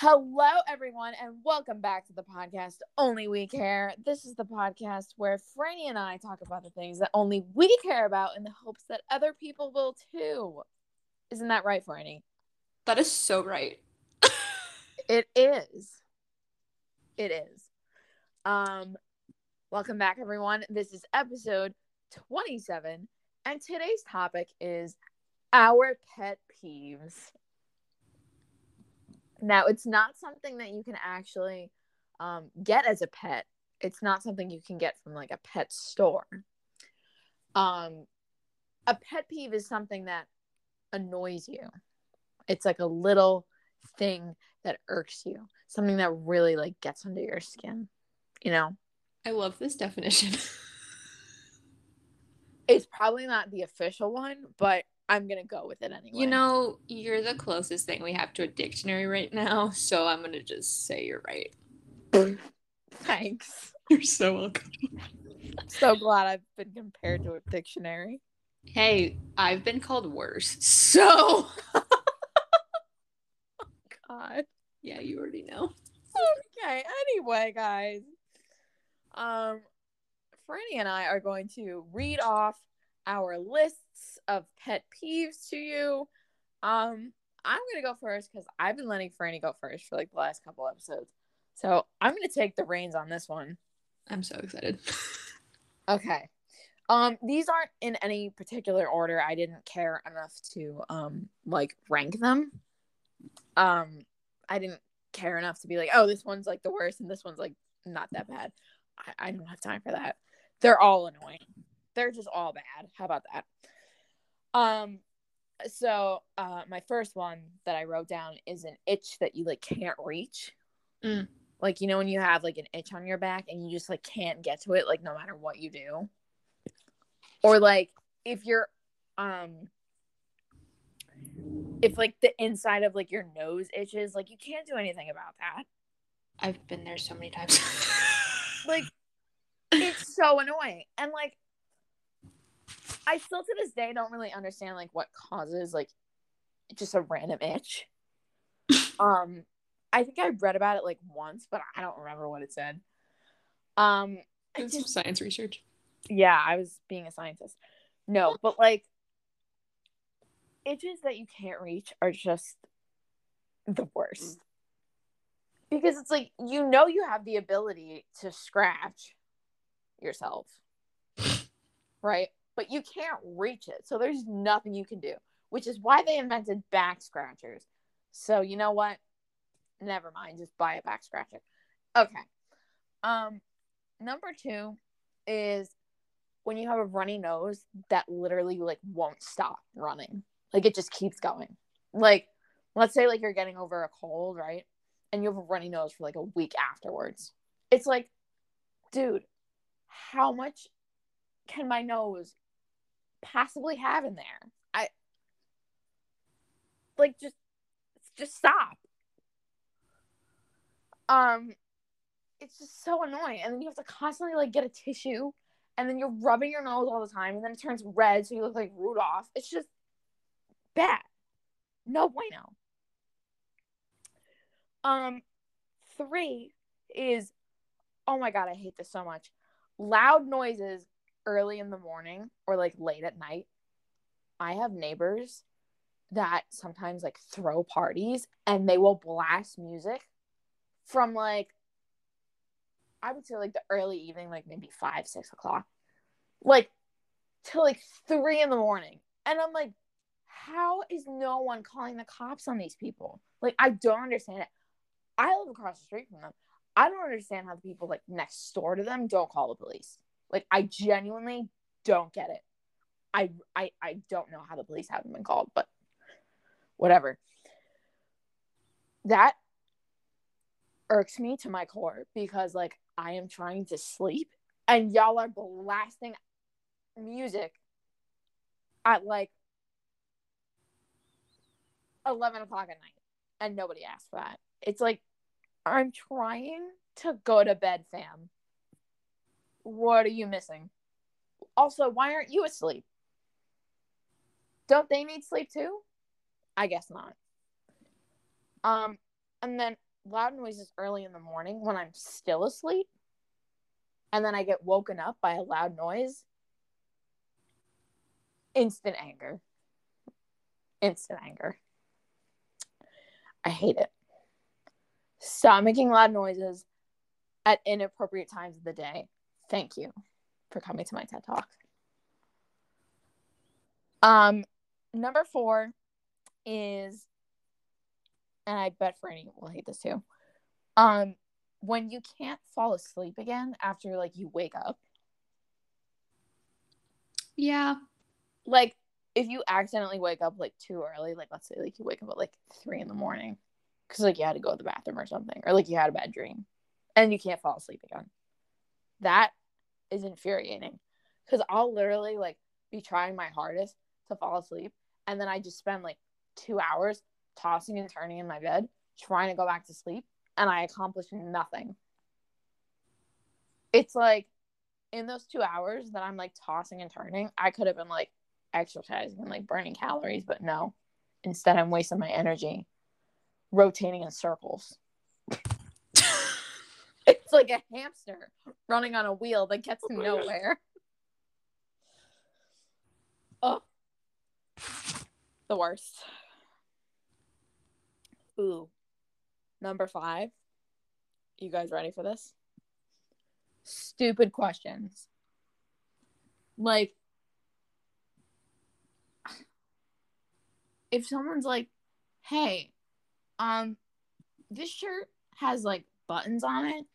Hello, everyone, and welcome back to the podcast Only We Care. This is the podcast where Franny and I talk about the things that only we care about in the hopes that other people will too. Isn't that right, Franny? That is so right. It is. It is. Um, welcome back, everyone. This is episode 27, and today's topic is our pet peeves. Now, it's not something that you can actually um, get as a pet. It's not something you can get from like a pet store. Um, a pet peeve is something that annoys you. It's like a little thing that irks you, something that really like gets under your skin. You know, I love this definition. it's probably not the official one, but I'm gonna go with it anyway. you know, you're the closest thing we have to a dictionary right now, so I'm gonna just say you're right. thanks. You're so welcome. So glad I've been compared to a dictionary. Hey, I've been called worse, so God. yeah, you already know. Okay. Anyway, guys, um, Franny and I are going to read off our lists of pet peeves to you. Um, I'm gonna go first because I've been letting Franny go first for like the last couple episodes. So I'm gonna take the reins on this one. I'm so excited. Okay. Um, these aren't in any particular order. I didn't care enough to um like rank them. Um, I didn't care enough to be like, oh, this one's like the worst and this one's like not that bad. I, I don't have time for that. They're all annoying. They're just all bad. How about that? Um, so uh my first one that I wrote down is an itch that you like can't reach. Mm. Like you know when you have like an itch on your back and you just like can't get to it like no matter what you do. Or like if you're um if like the inside of like your nose itches, like you can't do anything about that. I've been there so many times. Like it's so annoying. And like I still to this day don't really understand like what causes like just a random itch. um I think I read about it like once, but I don't remember what it said. Um It's just science research. yeah, I was being a scientist. No, but like itches that you can't reach are just the worst. Because it's like you know you have the ability to scratch yourself. right? But you can't reach it. So there's nothing you can do, which is why they invented back scratchers. So you know what? Never mind, just buy a back scratcher. Okay. Um number 2 is when you have a runny nose that literally like won't stop running. Like it just keeps going. Like let's say like you're getting over a cold, right? And you have a runny nose for like a week afterwards. It's like, dude, how much can my nose possibly have in there? I like just just stop. Um it's just so annoying. And then you have to constantly like get a tissue and then you're rubbing your nose all the time and then it turns red so you look like Rudolph. It's just bad. No bueno. Um, three is oh my god, I hate this so much. Loud noises early in the morning or like late at night. I have neighbors that sometimes like throw parties and they will blast music from like I would say like the early evening, like maybe five, six o'clock, like till like three in the morning. And I'm like, how is no one calling the cops on these people? Like, I don't understand it. I live across the street from them. I don't understand how the people like next door to them don't call the police. Like, I genuinely don't get it. I I I don't know how the police haven't been called, but whatever. That irks me to my core because like I am trying to sleep and y'all are blasting music at like 11 o'clock at night and nobody asked for that. It's like, I'm trying to go to bed, fam. What are you missing? Also, why aren't you asleep? Don't they need sleep too? I guess not. Um, and then loud noises early in the morning when I'm still asleep, and then I get woken up by a loud noise, instant anger. Instant anger. I hate it. Stop making loud noises at inappropriate times of the day. Thank you for coming to my TED Talk. Um, number four is, and I bet Franny will hate this too. Um, when you can't fall asleep again after like you wake up. Yeah. Like if you accidentally wake up like too early, like let's say like you wake up at like three in the morning because like you had to go to the bathroom or something, or like you had a bad dream, and you can't fall asleep again. That is infuriating because I'll literally like be trying my hardest to fall asleep, and then I just spend like two hours tossing and turning in my bed trying to go back to sleep, and I accomplish nothing. It's like in those two hours that I'm like tossing and turning, I could have been like exercising and like burning calories, but no. Instead, I'm wasting my energy rotating in circles. It's like a hamster running on a wheel that gets nowhere. Oh, the worst. Ooh, number five. You guys ready for this? Stupid questions. Like, if someone's like, hey, um, this shirt has like buttons on it,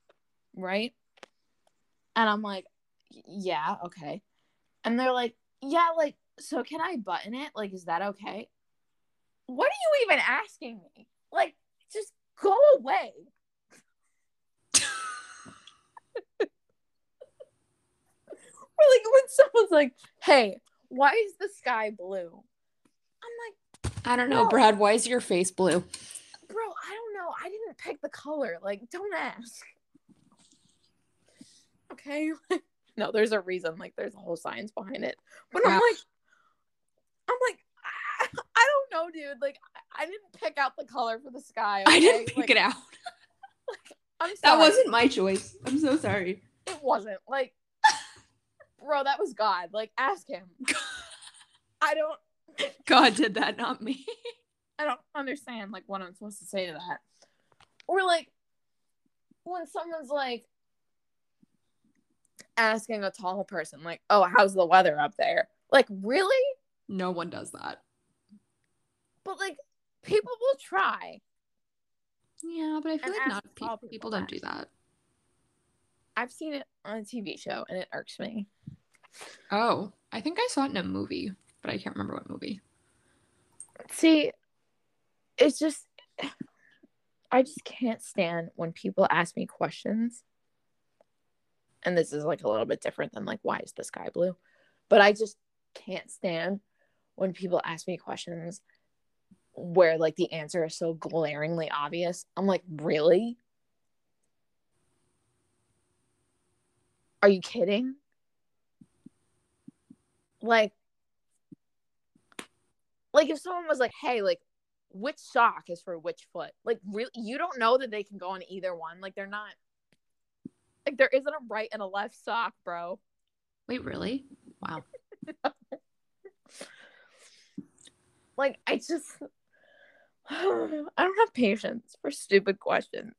right? And I'm like, yeah, okay. And they're like, yeah, like, so can I button it? Like, is that okay? What are you even asking me? Like, just go away. or like when someone's like, hey, why is the sky blue? I'm like, I don't know, Brad. Why is your face blue? bro, I don't know. I didn't pick the color. Like, don't ask. Okay. no, there's a reason. Like, there's a whole science behind it. But I'm like, I'm like, I, don't know, dude. Like, I, didn't pick out the color for the sky. Okay? I didn't pick like, it out. like, I'm sorry. That wasn't my choice. I'm so sorry. It wasn't. Like, bro, that was God. Like, ask him. I don't. God did that, not me. I don't understand like what I'm supposed to say to that. Or like when someone's like asking a tall person like, "Oh, how's the weather up there?" Like, really? No one does that. But like people will try. Yeah, but I feel like not people, people don't do that. I've seen it on a TV show and it irks me. Oh, I think I saw it in a movie, but I can't remember what movie. See, it's just I just can't stand when people ask me questions. And this is like a little bit different than like why is the sky blue? But I just can't stand when people ask me questions where like the answer is so glaringly obvious. I'm like, "Really? Are you kidding?" Like like if someone was like, "Hey, like which sock is for which foot. Like really you don't know that they can go on either one. Like they're not like there isn't a right and a left sock, bro. Wait, really? Wow. like I just I don't have patience for stupid questions.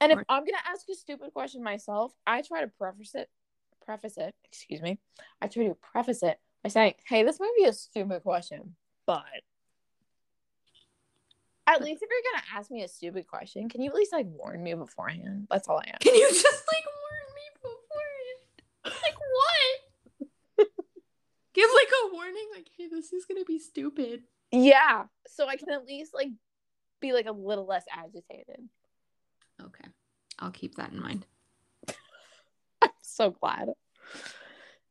And if I'm gonna ask a stupid question myself, I try to preface it preface it, excuse me. I try to preface it by saying, Hey, this might be a stupid question, but at least if you're gonna ask me a stupid question, can you at least like warn me beforehand? That's all I ask. Can you just like warn me beforehand? Like what? Give like a warning, like, hey, this is gonna be stupid. Yeah. So I can at least like be like a little less agitated. Okay. I'll keep that in mind. I'm so glad.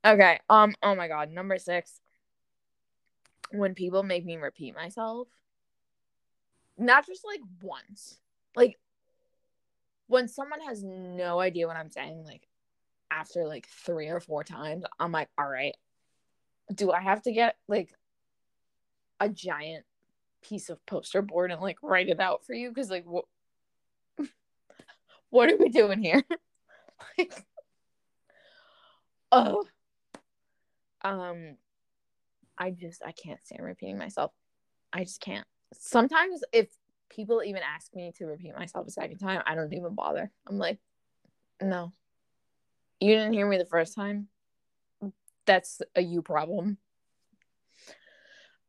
Okay. Um, oh my god, number six. When people make me repeat myself not just like once like when someone has no idea what i'm saying like after like three or four times i'm like all right do i have to get like a giant piece of poster board and like write it out for you because like what what are we doing here? like, oh, um, I just I can't stand repeating myself. I just can't. Sometimes if people even ask me to repeat myself a second time, I don't even bother. I'm like, no, you didn't hear me the first time. That's a you problem.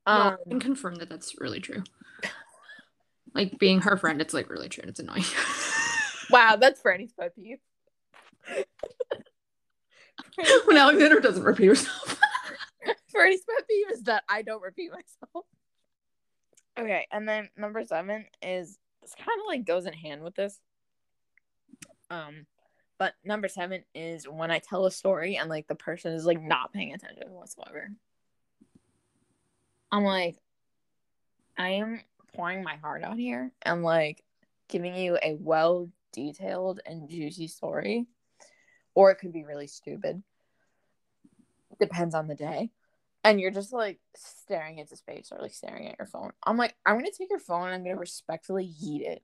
Well, Um, I can confirm that that's really true. Like being her friend, it's like really true. and It's annoying. wow, that's Franny's pet peeve. when Alexandra doesn't repeat herself. Franny's pet peeve is that I don't repeat myself. Okay, and then number seven is this kind of like goes in hand with this. Um, but number seven is when I tell a story and like the person is like not paying attention whatsoever. I'm like, I am pouring my heart out here and like giving you a well detailed and juicy story, or it could be really stupid. Depends on the day and you're just like staring into space or like staring at your phone. I'm like, I'm gonna take your phone and I'm gonna respectfully yeet it.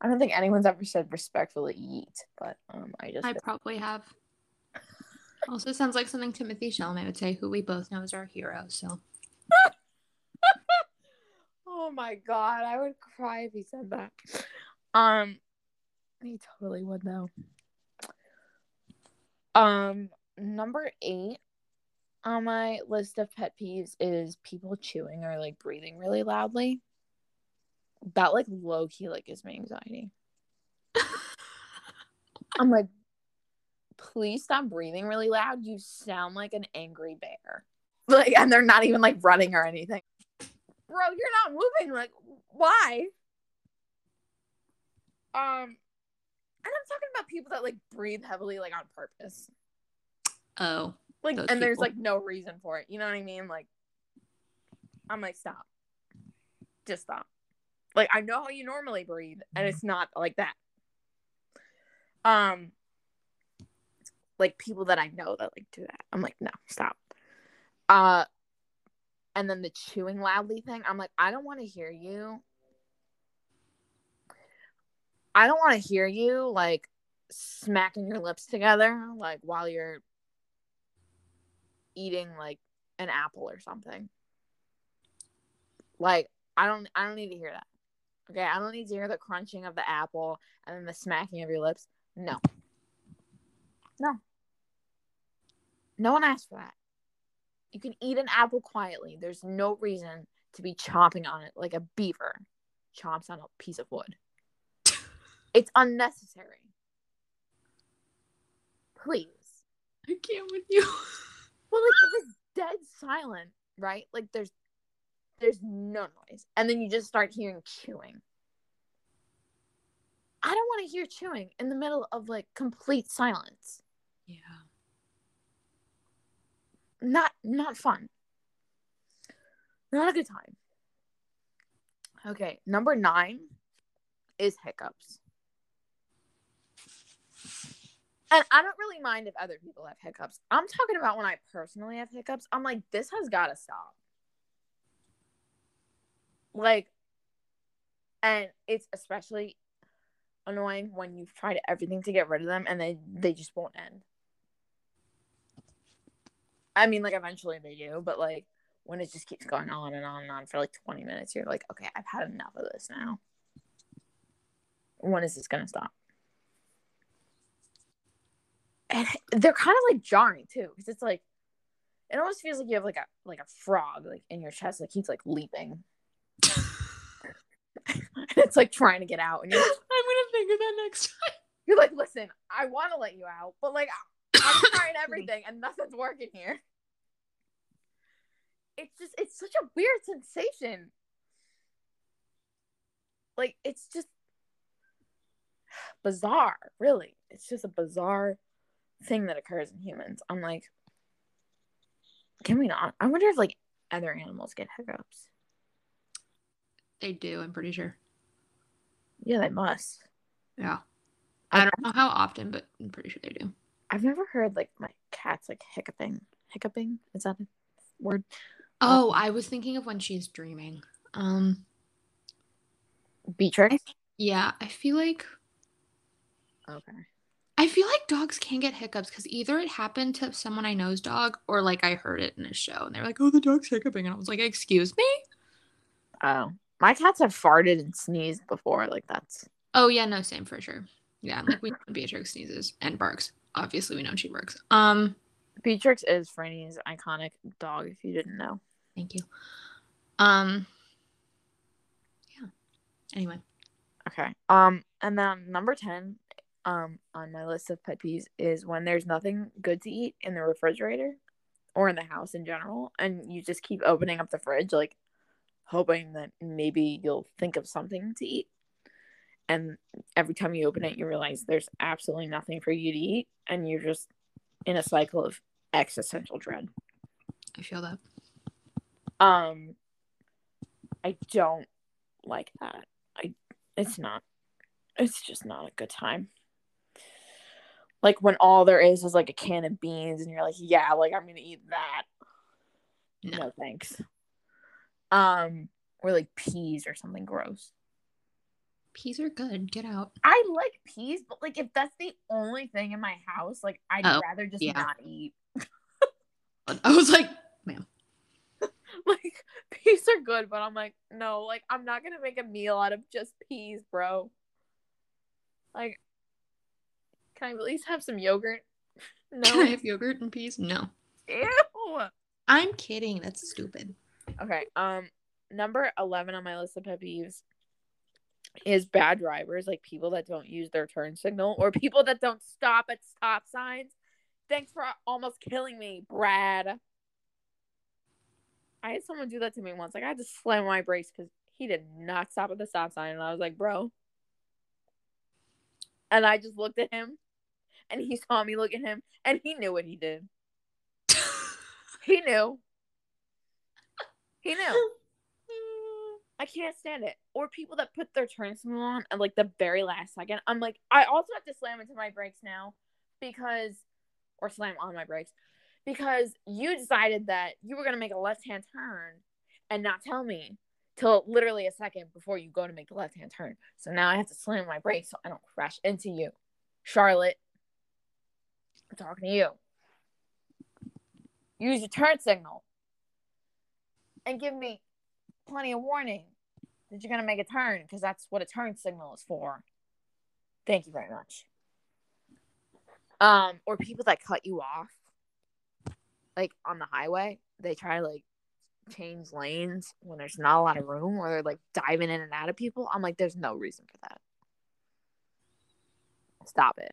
I don't think anyone's ever said respectfully yeet, but um, I just I probably have. Also, sounds like something Timothy Chalamet would say, who we both know is our hero. So oh my god, I would cry if he said that. Um, he totally would though. Um, number eight on my list of pet peeves is people chewing or like breathing really loudly. That like low key like gives me anxiety. I'm like, please stop breathing really loud. You sound like an angry bear. Like, and they're not even like running or anything. Bro, you're not moving. Like, why? Um, and I'm talking about people that like breathe heavily, like on purpose. Oh, Like, and there's like no reason for it. You know what I mean? Like, I'm like, stop. Just stop. Like, I know how you normally breathe, and it's not like that. Um, like people that I know that like do that. I'm like, no, stop. Uh, and then the chewing loudly thing. I'm like, I don't want to hear you. I don't want to hear you like smacking your lips together, like while you're eating like an apple or something. Like, I don't, I don't need to hear that. Okay, I don't need to hear the crunching of the apple and then the smacking of your lips. No. No. No one asked for that. You can eat an apple quietly. There's no reason to be chomping on it like a beaver chomps on a piece of wood. It's unnecessary. Please. I can't with you. Well, like if it's dead silent, right? Like there's there's no noise, and then you just start hearing chewing. I don't want to hear chewing in the middle of like complete silence. yeah. Not not fun. Not a good time. Okay, number nine is hiccups. And I don't really mind if other people have hiccups. I'm talking about when I personally have hiccups. I'm like, this has got to stop. Like, and it's especially annoying when you've tried everything to get rid of them and they they just won't end. I mean, like eventually they do, but like when it just keeps going on and on and on for like 20 minutes, you're like, okay, I've had enough of this now. When is this gonna stop? And they're kind of like jarring too, because it's like it almost feels like you have like a like a frog like in your chest that keeps like leaping. it's like trying to get out, and you're I'm gonna think of that next time. you're like, listen, I want to let you out, but like I'm trying everything and nothing's working here. It's just it's such a weird sensation. Like it's just bizarre, really. It's just a bizarre thing that occurs in humans. I'm like, can we not? I wonder if like other animals get hiccups. They do, I'm pretty sure. Yeah, they must. Yeah. I don't know how often, but I'm pretty sure they do. I've never heard like my cat's like hiccuping. Hiccuping? Is that a word? Oh, I was thinking of when she's dreaming. Um, Beatrix? Yeah, I feel like Okay. I feel like dogs can get hiccups because either it happened to someone I know's dog or like I heard it in a show and they're like, "Oh, the dog's hiccuping," and I was like, "Excuse me." Oh, my cats have farted and sneezed before. Like that's Oh yeah, no, same for sure. Yeah, like we know Beatrix sneezes and barks. Obviously, we know she barks. Um, Beatrix is Franny's iconic dog. If you didn't know. thank you. Um, yeah. Anyway, Okay. Um, and then number ten, um, on my list of pet peeves is when there's nothing good to eat in the refrigerator, or in the house in general, and you just keep opening up the fridge, like hoping that maybe you'll think of something to eat. And every time you open it, you realize there's absolutely nothing for you to eat, and you're just in a cycle of existential dread. I feel that. Um, I don't like that. I it's not. It's just not a good time. Like when all there is is like a can of beans, and you're like, yeah, like I'm gonna eat that. No. No, thanks. Um, or like peas or something gross. Peas are good. Get out. I like peas, but like if that's the only thing in my house, like I'd Oh, rather just yeah. not eat. I was like, ma'am. like peas are good, but I'm like, no, like I'm not gonna make a meal out of just peas, bro. Like, can I at least have some yogurt? Can I have yogurt and peas? No. Ew. I'm kidding. That's stupid. Okay. Um, number eleven on my list of pet peeves is bad drivers, like people that don't use their turn signal or people that don't stop at stop signs. Thanks for almost killing me, Brad. I had someone do that to me once. Like I had to slam my brakes because he did not stop at the stop sign, and I was like, "Bro." And I just looked at him, and he saw me look at him, and he knew what he did. He knew. He knew. I can't stand it. Or people that put their turn signal on at like the very last second. I'm like, I also have to slam into my brakes now because, or slam on my brakes because you decided that you were going to make a left hand turn and not tell me till literally a second before you go to make the left hand turn. So now I have to slam my brakes so I don't crash into you. Charlotte, Talking to you. Use your turn signal and give me plenty of warning that you're going to make a turn because that's what a turn signal is for. Thank you very much. Um, or people that cut you off, like on the highway, they try to like change lanes when there's not a lot of room, or they're like diving in and out of people. I'm like, there's no reason for that. Stop it.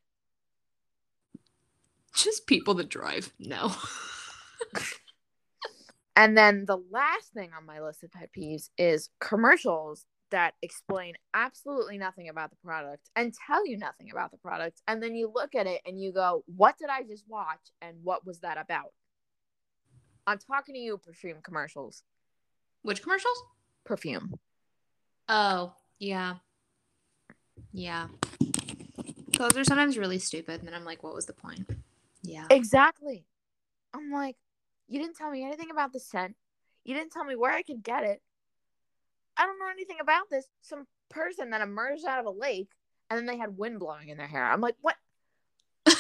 Just people that drive. No. And then the last thing on my list of pet peeves is commercials that explain absolutely nothing about the product and tell you nothing about the product. And then you look at it and you go, What did I just watch? And what was that about? I'm talking to you, perfume commercials. Which commercials? Perfume. Oh, yeah. Yeah. Those are sometimes really stupid. And then I'm like, what was the point? Yeah. Exactly. I'm like, You didn't tell me anything about the scent. You didn't tell me where I could get it. I don't know anything about this. Some person that emerged out of a lake and then they had wind blowing in their hair. I'm like, what?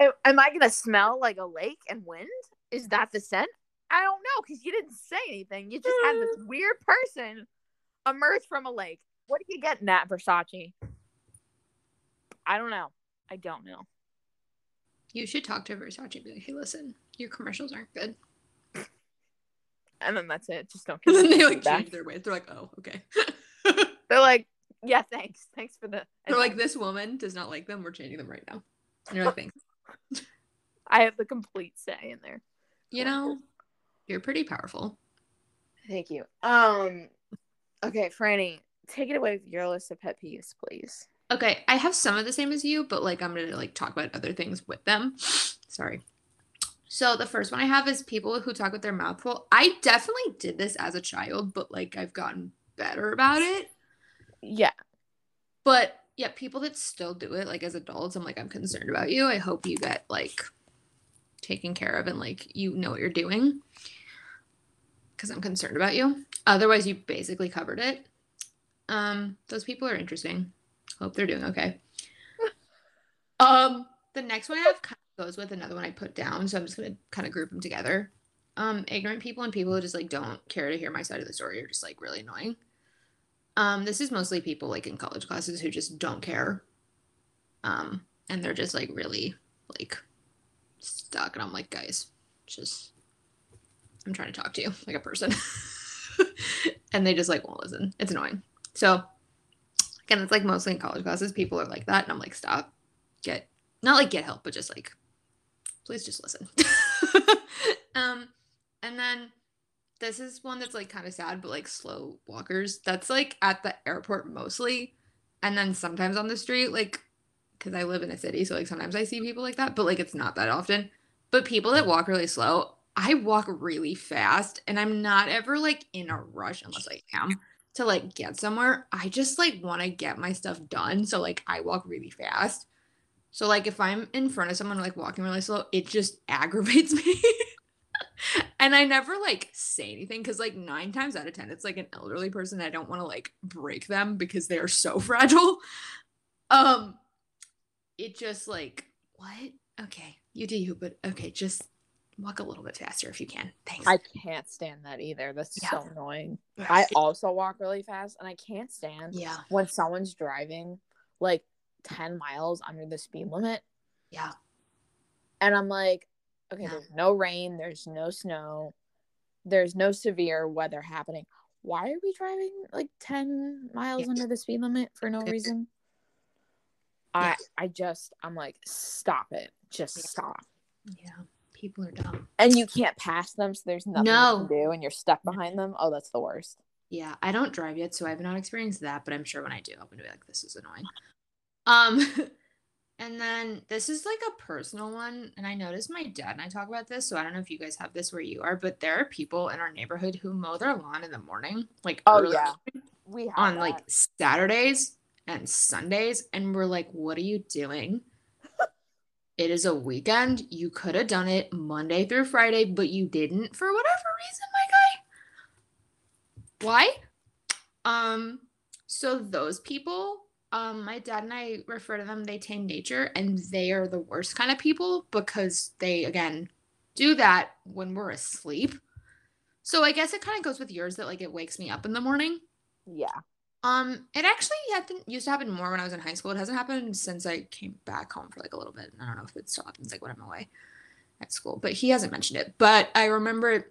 Am- I gonna smell like a lake and wind? Is that the scent? I don't know because you didn't say anything. You just had this weird person emerge from a lake. What are you getting at, Versace? I don't know. I don't know. You should talk to Versace and be like, hey, listen, your commercials aren't good. And then that's it. Just don't. And then they like change their ways. They're like, oh, okay. They're like, yeah, thanks, thanks for the. They're like, this woman does not like them. We're changing them right now. And you're like, thanks. I have the complete say in there. You know, you're pretty powerful. Thank you. Um. Okay, Franny, take it away with your list of pet peeves, please. Okay, I have some of the same as you, but like I'm gonna like talk about other things with them. Sorry. So the first one I have is people who talk with their mouth full. I definitely did this as a child, but like I've gotten better about it. Yeah. But yeah, people that still do it like as adults, I'm like I'm concerned about you. I hope you get like taken care of and like you know what you're doing because I'm concerned about you. Otherwise, you basically covered it. Um, those people are interesting. Hope they're doing okay. um, the next one I have kind of goes with another one I put down, so I'm just gonna kind of group them together. Um, ignorant people and people who just like don't care to hear my side of the story are just like really annoying. Um, this is mostly people like in college classes who just don't care. Um, and they're just like really like stuck, and I'm like, guys, just I'm trying to talk to you like a person. and they just like won't listen. It's annoying. So again, it's like mostly in college classes, people are like that, and I'm like, stop, get not like get help, but just like, please just listen. um, and then this is one that's like kind of sad, but like slow walkers. That's like at the airport mostly, and then sometimes on the street, like because I live in a city, so like sometimes I see people like that, but like it's not that often. But people that walk really slow, I walk really fast, and I'm not ever like in a rush unless I am to like get somewhere. I just like want to get my stuff done. So like I walk really fast. So like if I'm in front of someone like walking really slow, it just aggravates me. and I never like say anything because like nine times out of ten, it's like an elderly person. I don't want to like break them because they are so fragile. Um, it just like what? Okay, you do you, but okay, just walk a little bit faster if you can. Thanks. I can't stand that either. That's Yeah. so annoying. I also walk really fast and I can't stand yeah, when someone's driving like 10 miles under the speed limit yeah, and I'm like, okay, Yeah. there's no rain, there's no snow, there's no severe weather happening. Why are we driving like 10 miles Yeah. under the speed limit for no reason? I I just I'm like stop it. Just stop. yeah. People are dumb. And you can't pass them so there's nothing No. can do and you're stuck behind them. Oh, that's the worst. Yeah, I don't drive yet, so I've not experienced that, but I'm sure when I do, I'm gonna be like, this is annoying. Um, and then this is like a personal one, and I noticed my dad and I talk about this, so I don't know if you guys have this where you are, but there are people in our neighborhood who mow their lawn in the morning, like Oh yeah. We have on that. like Saturdays and Sundays, and we're like, what are you doing? It is a weekend. You could have done it Monday through Friday, but you didn't for whatever reason, my guy. Why? Um, so those people, um, my dad and I refer to them, they tame nature, and they are the worst kind of people because they again do that when we're asleep. So I guess it kind of goes with yours that like it wakes me up in the morning. yeah. Um, it actually used to happen more when I was in high school. It hasn't happened since I came back home for like a little bit. I don't know if it still happens like when I'm away at school, but he hasn't mentioned it. But I remember,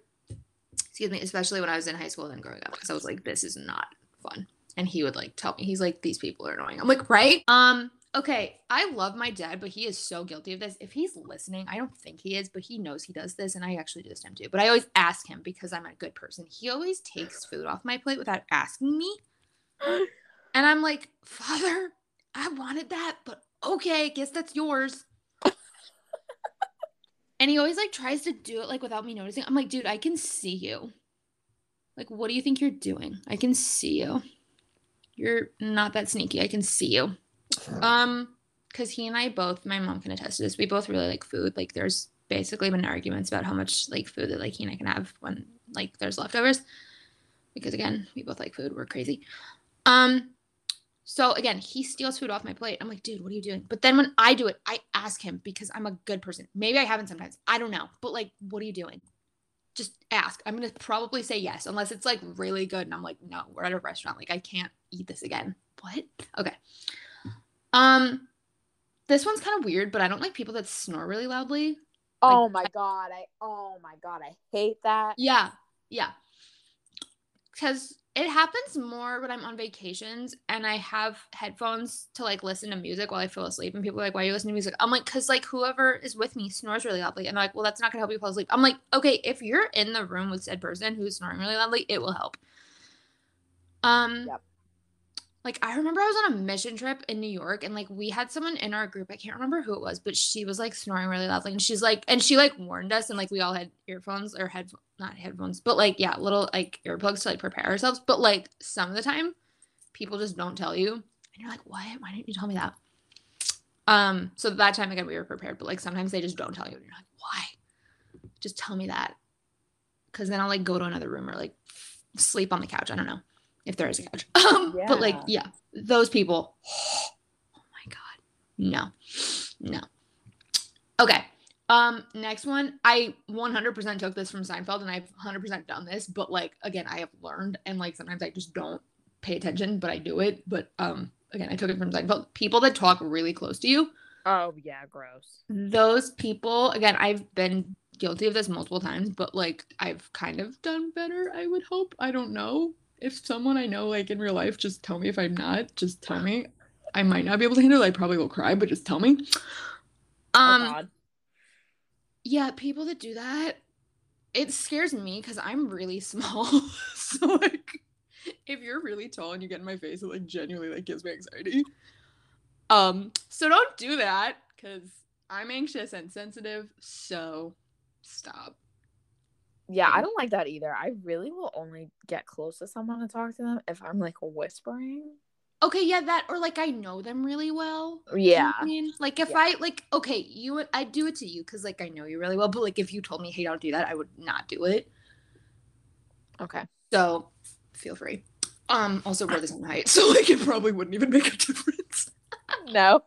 excuse me, especially when I was in high school and growing up, because I was like, this is not fun. And he would like tell me, he's like, these people are annoying. I'm like, right? Um, okay, I love my dad, but he is so guilty of this. If he's listening, I don't think he is, but he knows he does this, and I actually do this to him too. But I always ask him because I'm a good person. He always takes food off my plate without asking me. And I'm like, Father, I wanted that, but okay, guess that's yours. and he always like tries to do it like without me noticing. I'm like, dude, I can see you. Like, what do you think you're doing? I can see you. You're not that sneaky. I can see you. Um, because he and I both, my mom can attest to this. We both really like food. Like, there's basically been arguments about how much like food that like he and I can have when like there's leftovers. Because again, we both like food. We're crazy. Um, so again, he steals food off my plate. I'm like, dude, what are you doing? But then when I do it, I ask him because I'm a good person. Maybe I haven't sometimes. I don't know. But like, what are you doing? Just ask. I'm gonna probably say yes, unless it's like really good. And I'm like, no, we're at a restaurant. Like, I can't eat this again. What? Okay. Um, this one's kind of weird, but I don't like people that snore really loudly. Oh my god. I oh my god. I hate that. Yeah, yeah. Because it happens more when I'm on vacations and I have headphones to like listen to music while I fall asleep. And people are like, why are you listening to music? I'm like, because like whoever is with me snores really loudly. And they're like, well, that's not going to help you fall asleep. I'm like, okay, if you're in the room with said person who's snoring really loudly, it will help. Um, Yep. Like I remember I was on a mission trip in New York and like we had someone in our group, I can't remember who it was, but she was like snoring really loudly and she's like and she like warned us and like we all had earphones or head not headphones, but like yeah, little like earplugs to like prepare ourselves. But like some of the time people just don't tell you. And you're like, what? Why didn't you tell me that? Um, so that time again we were prepared, but like sometimes they just don't tell you and you're like, why? Just tell me that. Cause then I'll like go to another room or like sleep on the couch. I don't know. If there is a couch. Um, but like, Yeah. yeah, those people. Oh my god, no, no. Okay. Um, next one, I 100% took this from Seinfeld, and I've 100% done this, but like again, I have learned, and like sometimes I just don't pay attention, but I do it. But um, again, I took it from Seinfeld. People that talk really close to you, Oh yeah, gross. those people again i've been guilty of this multiple times but like i've kind of done better i would hope i don't know if someone i know like in real life just tell me if i'm not just tell me. I might not be able to handle it. I probably will cry but just tell me. Um oh God. yeah people that do that it scares me because i'm really small. So like if you're really tall and you get in my face it like genuinely like gives me anxiety. Um so don't do that because i'm anxious and sensitive. So stop Yeah, I don't like that either. I really will only get close to someone to talk to them if I'm like whispering. okay yeah that or like i know them really well know Yeah. I mean, like if Yeah. I like okay, you would I do it to you because like I know you really well, but like if you told me, hey, don't do that, I would not do it. Okay. So feel free. Um, also we're the same height, so like it probably wouldn't even make a difference. No.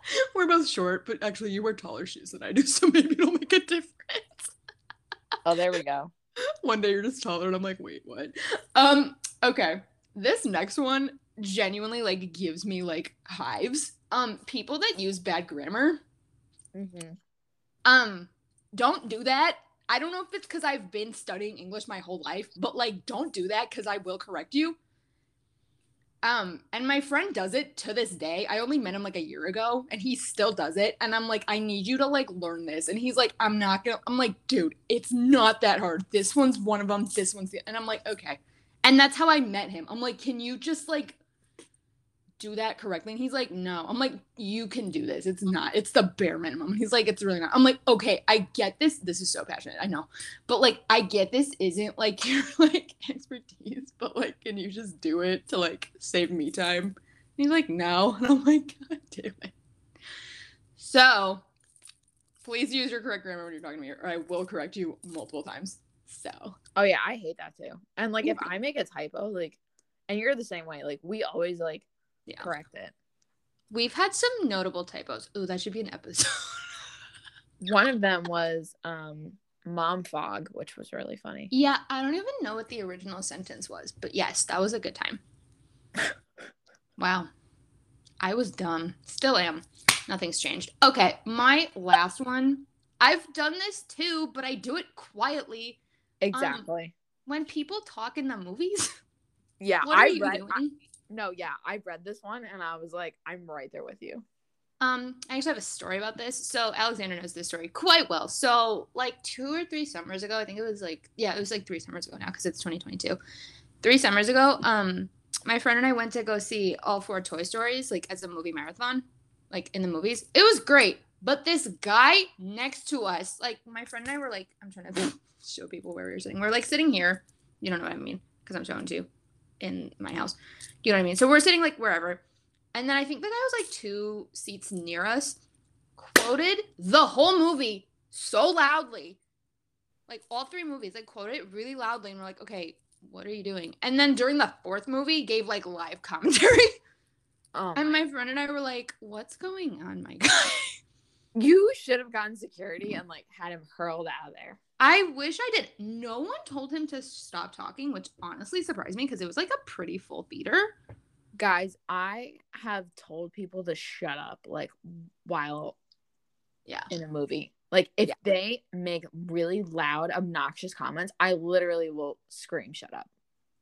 we're both short, but actually you wear taller shoes than I do, so maybe it'll make a difference. Oh, there we go. One day you're just taller, and I'm like, wait, what? Um, okay. This next one genuinely like gives me like hives. Um, people that use bad grammar. hmm Um, don't do that. I don't know if it's because I've been studying English my whole life, but like, don't do that because I will correct you. Um, and my friend does it to this day. I only met him like a year ago, and he still does it. And I'm like, I need you to like learn this. And he's like, I'm not gonna. I'm like, dude, it's not that hard. This one's one of them. This one's the. And I'm like, okay. And that's how I met him. I'm like, can you just like do that correctly? And he's like, no. I'm like, you can do this. It's mm. not. It's the bare minimum. And he's like, it's really not. I'm like, okay, I get this. This is so passionate. I know. But like, I get this isn't like your like expertise, but like, can you just do it to like save me time? And he's like, no. And I'm like, God damn it. So please use your correct grammar when you're talking to me, or I will correct you multiple times. So Oh yeah, I hate that too. And like if I make a typo, like, and you're the same way, like we always like yeah. correct it. We've had some notable typos. Ooh, that should be an episode. One of them was um mom fog, which was really funny. yeah, I don't even know what the original sentence was, but yes, that was a good time. wow. I was dumb. Still am. Nothing's changed. Okay, my last one. I've done this too, but I do it quietly. Exactly. When people talk in the movies, yeah, I you read. doing? I- no, yeah, I read this one and I was like, I'm right there with you. Um, I actually have a story about this. So Alexandra knows this story quite well. So like two or three summers ago, I think it was like yeah, it was like three summers ago now because it's 2022. Three summers ago, um, my friend and I went to go see all four Toy Stories like as a movie marathon, like in the movies. It was great, but this guy next to us, like my friend and I were like, I'm trying to show people where we were sitting. We're like sitting here. You don't know what I mean because I'm showing to you in my house. You know what I mean? So we're sitting like wherever. And then I think the guy was like two seats near us, quoted the whole movie so loudly. Like all three movies, like quoted it really loudly. And we're like, okay, what are you doing? And then during the fourth movie, gave like live commentary. Oh, and my friend and I were like, what's going on, my guy? you should have gotten security and like had him hurled out of there. I wish I did. No one told him to stop talking, which honestly surprised me because it was like a pretty full theater. Guys, I have told people to shut up like while Yeah. in a movie. Like if they make really loud, obnoxious comments, I literally will scream, "Shut up!"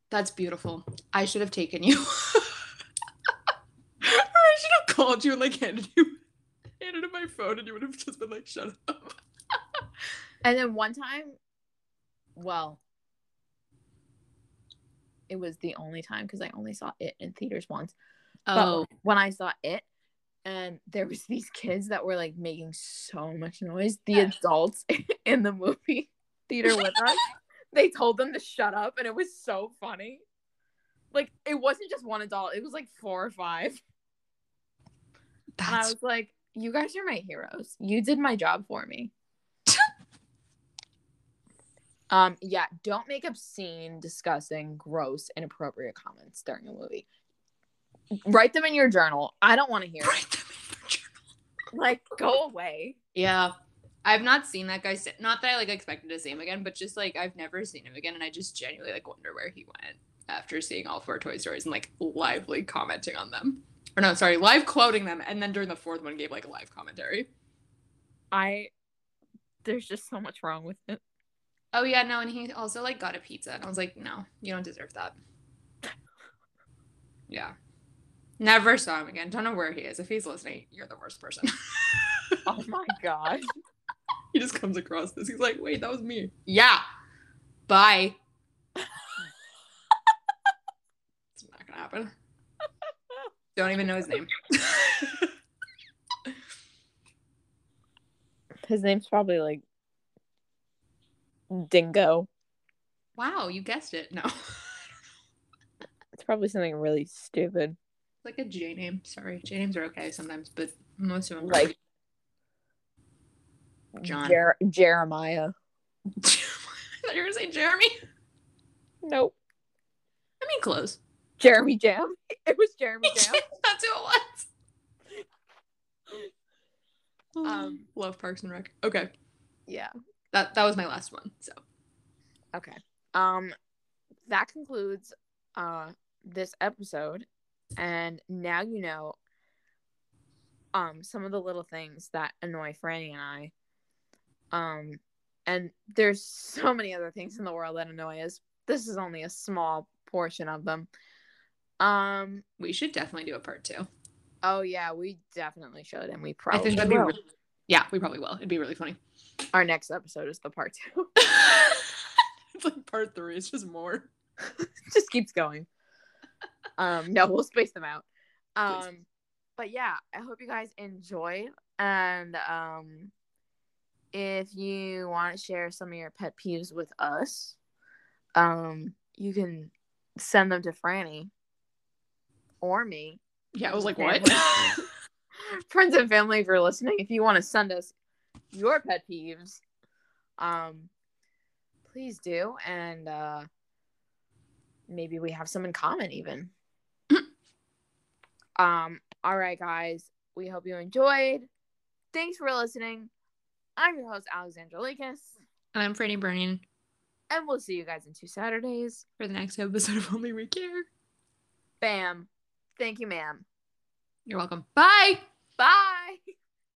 That's beautiful. I should have taken you. or I should have called you and like handed you handed him my phone and you would have just been like, shut up. And then one time, well, it was the only time because I only saw it in theaters once. Oh. But when I saw it, and there was these kids that were like making so much noise. The adults in the movie theater with us, they told them to shut up, and it was so funny. Like it wasn't just one adult; it was like four or five. And I was like, "You guys are my heroes. You did my job for me." Um, yeah, don't make obscene, disgusting, gross, inappropriate comments during a movie. Write them in your journal. I don't want to hear. Write them in your journal. Like, go away. Yeah. I've not seen that guy. Not that I like expected to see him again, but just like I've never seen him again, and I just genuinely like wonder where he went after seeing all four Toy Stories and like lively commenting on them. Or no, sorry, live quoting them, and then during the fourth one gave like a live commentary. I. There's just so much wrong with it. Oh yeah, no, and he also like got a pizza, and I was like, no, you don't deserve that. Yeah. Never saw him again. Don't know where he is. If he's listening, you're the worst person. Oh my god. he just comes across this. He's like, wait, that was me. Yeah. Bye. it's not gonna happen. Don't even know his name. His name's probably like Dingo. wow, you guessed it. No. It's probably something really stupid. like a J name. Sorry. J names are okay sometimes, but most of them are Like John. Jer- Jeremiah. I thought you were gonna say Jeremy. Nope. I mean close. Jeremy Jamm. It was Jeremy Jamm. That's who it was. Um, love Parks and Rec. Okay. yeah. That that was my last one. So Okay. Um that concludes uh this episode and now you know um some of the little things that annoy Franny and I. Um and there's so many other things in the world that annoy us. This is only a small portion of them. Um we should definitely do a part two. oh yeah, we definitely should and we I probably think that'd be really, yeah, we probably will. It'd be really funny. Our next episode is the part 2. it's like part three. It's just more. just keeps going. Um, no, we'll space them out. Please. Um, but yeah, I hope you guys enjoy. And um, if you want to share some of your pet peeves with us, um, you can send them to Franny or me. Yeah, I was like, what? Friends and family, if you're listening, if you want to send us your pet peeves, um, please do. And uh, maybe we have some in common even. um, all right, guys. We hope you enjoyed. Thanks for listening. I'm your host, Alexandra Lakis, and I'm Franny Burning and we'll see you guys in two Saturdays. for the next episode of Only We Care. Bam. Thank you, ma'am. You're welcome. Bye. Bye.